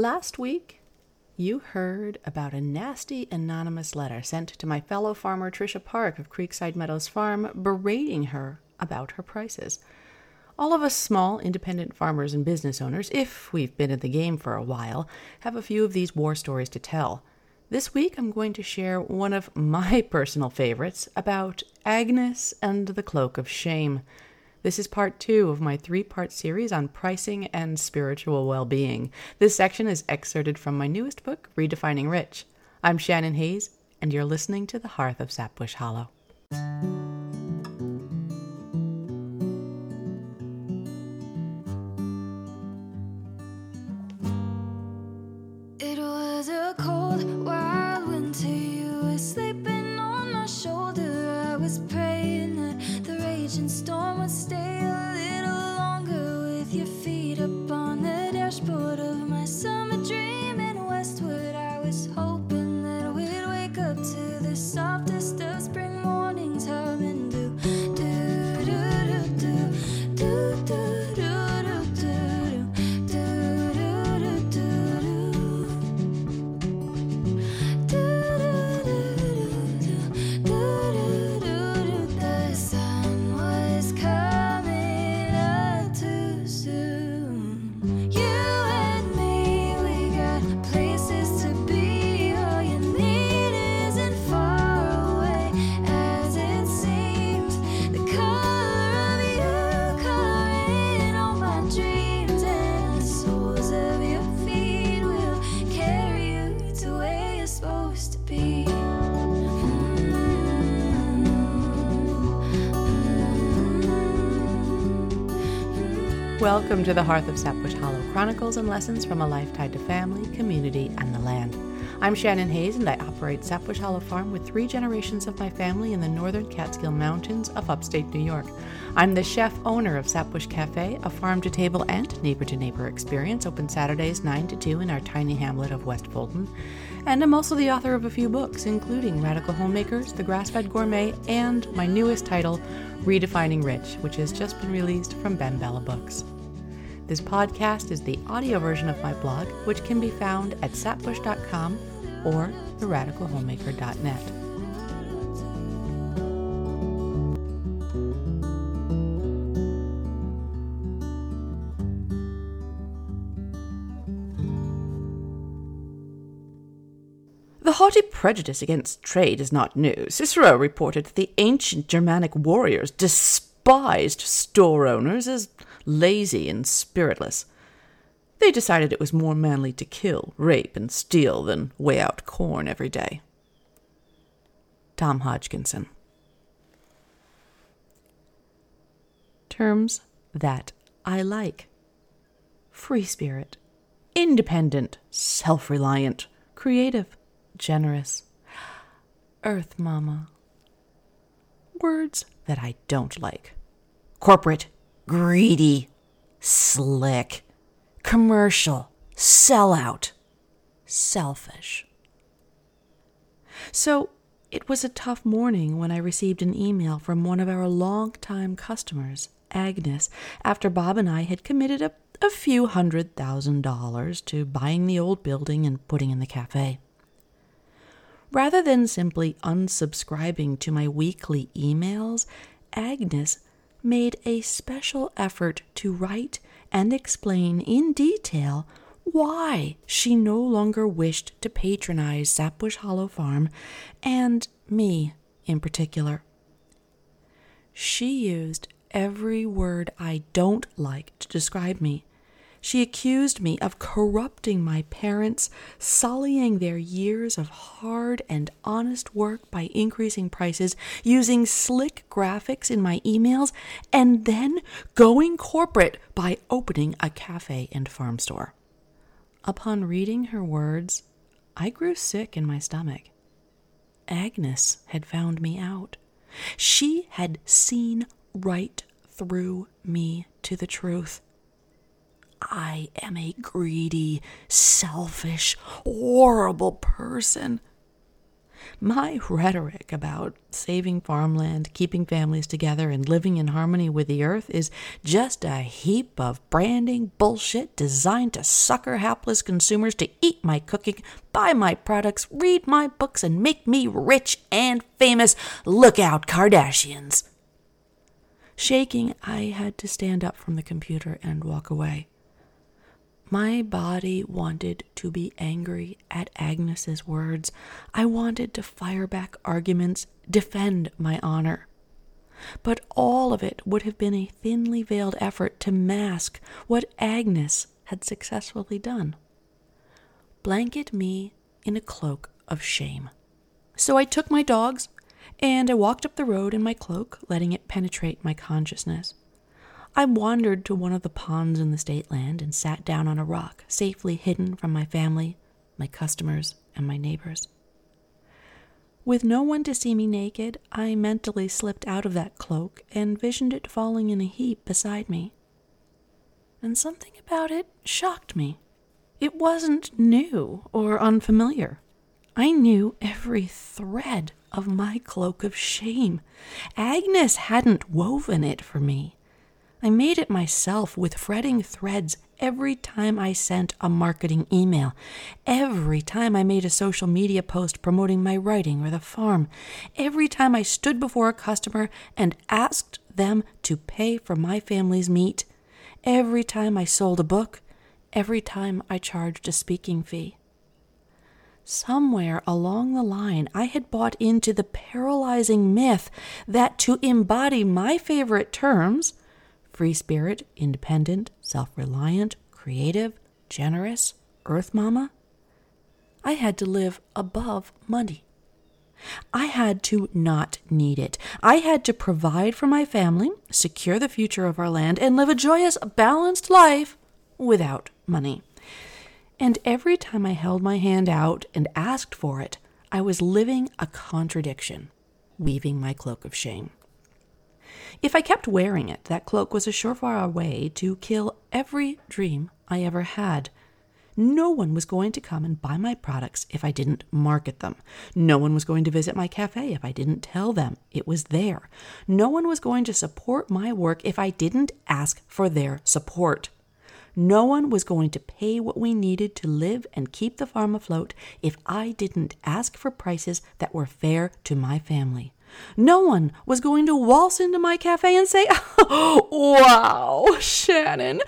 Last week, you heard about a nasty anonymous letter sent to my fellow farmer Tricia Park of Creekside Meadows Farm berating her about her prices. All of us small, independent farmers and business owners, if we've been in the game for a while, have a few of these war stories to tell. This week, I'm going to share one of my personal favorites about Agnes and the Cloak of Shame. This is part two of my three part series on pricing and spiritual well being. This section is excerpted from my newest book, Redefining Rich. I'm Shannon Hayes, and you're listening to The Hearth of Sapbush Hollow. Welcome to the Hearth of Sapbush Hollow Chronicles and Lessons from a Life Tied to Family, Community, and the Land. I'm Shannon Hayes, and I operate Sapbush Hollow Farm with three generations of my family in the northern Catskill Mountains of upstate New York. I'm the chef owner of Sapbush Cafe, a farm to table and neighbor to neighbor experience, open Saturdays 9 to 2 in our tiny hamlet of West Fulton. And I'm also the author of a few books, including Radical Homemakers, The Grass Fed Gourmet, and my newest title, Redefining Rich, which has just been released from BenBella Books. This podcast is the audio version of my blog, which can be found at sapbush.com or theradicalhomemaker.net. haughty prejudice against trade is not new. Cicero reported that the ancient Germanic warriors despised store owners as lazy and spiritless. They decided it was more manly to kill, rape, and steal than weigh out corn every day. Tom Hodgkinson. Terms that I like free spirit, independent, self reliant, creative, generous, earth mama. Words that I don't like corporate, greedy, slick, commercial, sellout, selfish. So it was a tough morning when I received an email from one of our longtime customers, Agnes, after Bob and I had committed a, a few hundred thousand dollars to buying the old building and putting in the cafe. Rather than simply unsubscribing to my weekly emails, Agnes made a special effort to write and explain in detail why she no longer wished to patronize Sapbush Hollow Farm and me in particular. She used every word I don't like to describe me she accused me of corrupting my parents, sullying their years of hard and honest work by increasing prices, using slick graphics in my emails, and then going corporate by opening a cafe and farm store. Upon reading her words, I grew sick in my stomach. Agnes had found me out. She had seen right through me to the truth. I am a greedy, selfish, horrible person. My rhetoric about saving farmland, keeping families together, and living in harmony with the earth is just a heap of branding bullshit designed to sucker hapless consumers to eat my cooking, buy my products, read my books, and make me rich and famous. Look out, Kardashians! Shaking, I had to stand up from the computer and walk away. My body wanted to be angry at Agnes's words. I wanted to fire back arguments, defend my honor. But all of it would have been a thinly veiled effort to mask what Agnes had successfully done. Blanket me in a cloak of shame. So I took my dogs and I walked up the road in my cloak, letting it penetrate my consciousness. I wandered to one of the ponds in the state land and sat down on a rock, safely hidden from my family, my customers, and my neighbors. With no one to see me naked, I mentally slipped out of that cloak and visioned it falling in a heap beside me. And something about it shocked me. It wasn't new or unfamiliar. I knew every thread of my cloak of shame. Agnes hadn't woven it for me. I made it myself with fretting threads every time I sent a marketing email, every time I made a social media post promoting my writing or the farm, every time I stood before a customer and asked them to pay for my family's meat, every time I sold a book, every time I charged a speaking fee. Somewhere along the line, I had bought into the paralyzing myth that to embody my favorite terms, free spirit, independent, self reliant, creative, generous, earth mama, I had to live above money. I had to not need it. I had to provide for my family, secure the future of our land, and live a joyous, balanced life without money. And every time I held my hand out and asked for it, I was living a contradiction, weaving my cloak of shame. If I kept wearing it, that cloak was a surefire way to kill every dream I ever had. No one was going to come and buy my products if I didn't market them. No one was going to visit my cafe if I didn't tell them it was there. No one was going to support my work if I didn't ask for their support. No one was going to pay what we needed to live and keep the farm afloat if I didn't ask for prices that were fair to my family. No one was going to waltz into my cafe and say, Wow, Shannon,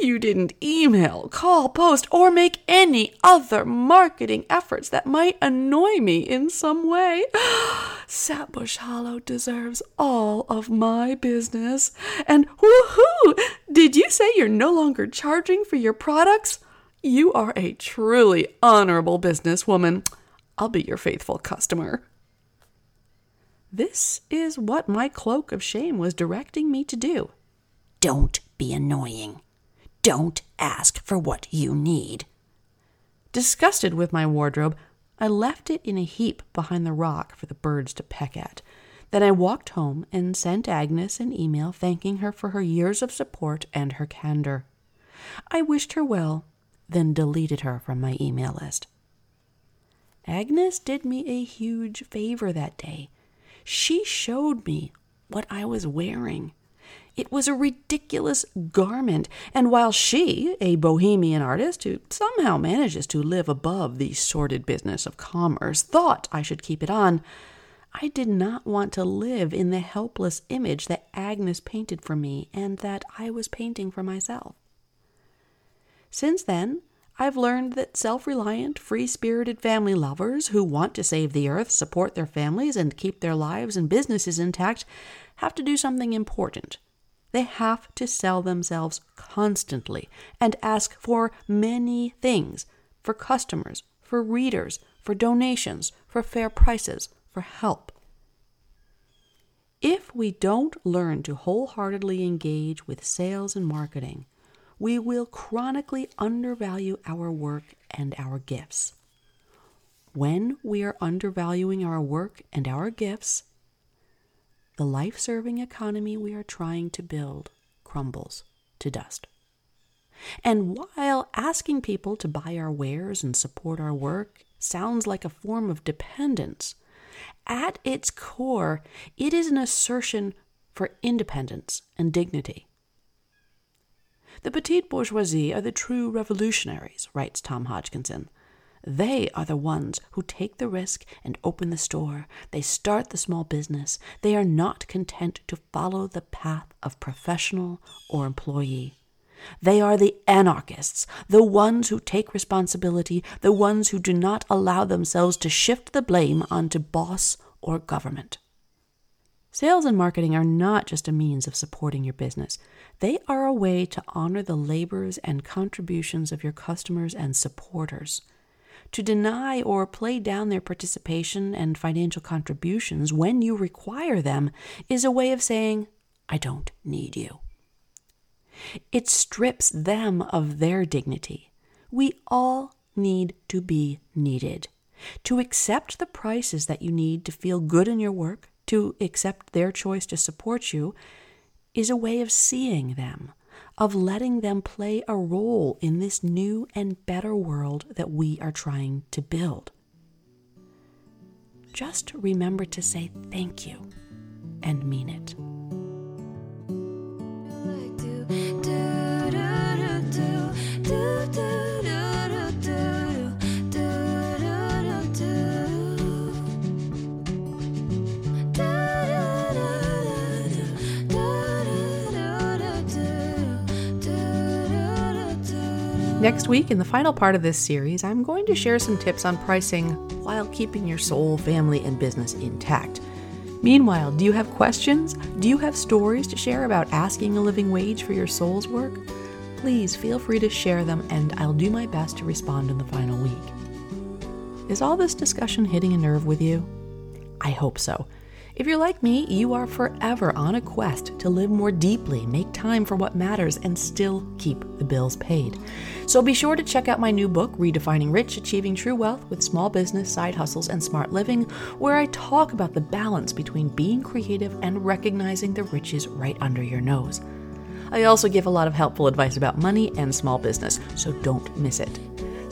you didn't email, call, post, or make any other marketing efforts that might annoy me in some way. Sapbush Hollow deserves all of my business. And woohoo! Did you say you're no longer charging for your products? You are a truly honorable businesswoman. I'll be your faithful customer. This is what my cloak of shame was directing me to do. Don't be annoying. Don't ask for what you need. Disgusted with my wardrobe, I left it in a heap behind the rock for the birds to peck at. Then I walked home and sent Agnes an email thanking her for her years of support and her candor. I wished her well, then deleted her from my email list. Agnes did me a huge favor that day she showed me what I was wearing. It was a ridiculous garment, and while she, a bohemian artist who somehow manages to live above the sordid business of commerce, thought I should keep it on, I did not want to live in the helpless image that Agnes painted for me and that I was painting for myself. Since then, I've learned that self reliant, free spirited family lovers who want to save the earth, support their families, and keep their lives and businesses intact have to do something important. They have to sell themselves constantly and ask for many things for customers, for readers, for donations, for fair prices, for help. If we don't learn to wholeheartedly engage with sales and marketing, we will chronically undervalue our work and our gifts. When we are undervaluing our work and our gifts, the life serving economy we are trying to build crumbles to dust. And while asking people to buy our wares and support our work sounds like a form of dependence, At its core, it is an assertion for independence and dignity. The petite bourgeoisie are the true revolutionaries, writes Tom Hodgkinson. They are the ones who take the risk and open the store. They start the small business. They are not content to follow the path of professional or employee. They are the anarchists, the ones who take responsibility, the ones who do not allow themselves to shift the blame onto boss or government. Sales and marketing are not just a means of supporting your business. They are a way to honor the labors and contributions of your customers and supporters. To deny or play down their participation and financial contributions when you require them is a way of saying, I don't need you. It strips them of their dignity. We all need to be needed. To accept the prices that you need to feel good in your work, to accept their choice to support you, is a way of seeing them, of letting them play a role in this new and better world that we are trying to build. Just remember to say thank you and mean it. Next week, in the final part of this series, I'm going to share some tips on pricing while keeping your soul, family, and business intact. Meanwhile, do you have questions? Do you have stories to share about asking a living wage for your soul's work? Please feel free to share them, and I'll do my best to respond in the final week. Is all this discussion hitting a nerve with you? I hope so. If you're like me, you are forever on a quest to live more deeply, make time for what matters, and still keep the bills paid. So be sure to check out my new book, Redefining Rich Achieving True Wealth with Small Business, Side Hustles, and Smart Living, where I talk about the balance between being creative and recognizing the riches right under your nose. I also give a lot of helpful advice about money and small business, so don't miss it.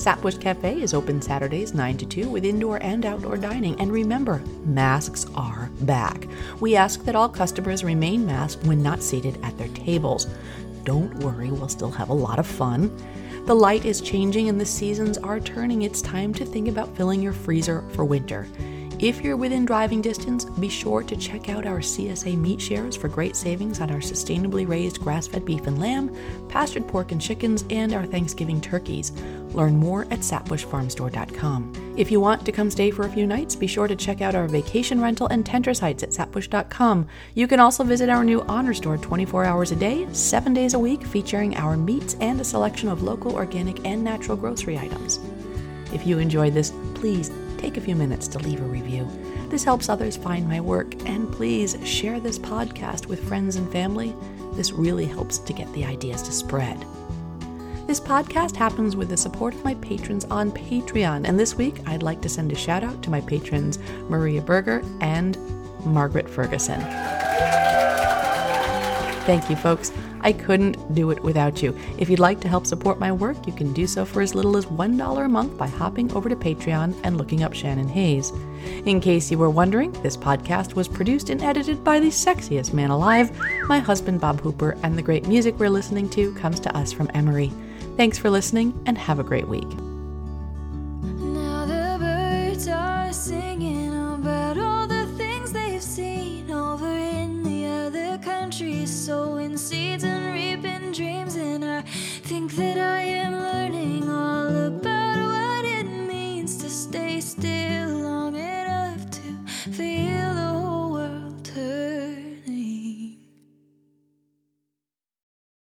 Sapbush Cafe is open Saturdays 9 to 2 with indoor and outdoor dining. And remember, masks are back. We ask that all customers remain masked when not seated at their tables. Don't worry, we'll still have a lot of fun. The light is changing and the seasons are turning. It's time to think about filling your freezer for winter. If you're within driving distance, be sure to check out our CSA meat shares for great savings on our sustainably raised grass fed beef and lamb, pastured pork and chickens, and our Thanksgiving turkeys. Learn more at sapbushfarmstore.com. If you want to come stay for a few nights, be sure to check out our vacation rental and tender sites at sapbush.com. You can also visit our new Honor Store 24 hours a day, 7 days a week, featuring our meats and a selection of local, organic, and natural grocery items. If you enjoyed this, please take a few minutes to leave a review. This helps others find my work, and please share this podcast with friends and family. This really helps to get the ideas to spread. This podcast happens with the support of my patrons on Patreon, and this week I'd like to send a shout out to my patrons Maria Berger and Margaret Ferguson. Thank you, folks. I couldn't do it without you. If you'd like to help support my work, you can do so for as little as $1 a month by hopping over to Patreon and looking up Shannon Hayes. In case you were wondering, this podcast was produced and edited by the sexiest man alive, my husband Bob Hooper, and the great music we're listening to comes to us from Emery. Thanks for listening and have a great week. Sowing seeds and reaping dreams, and I think that I am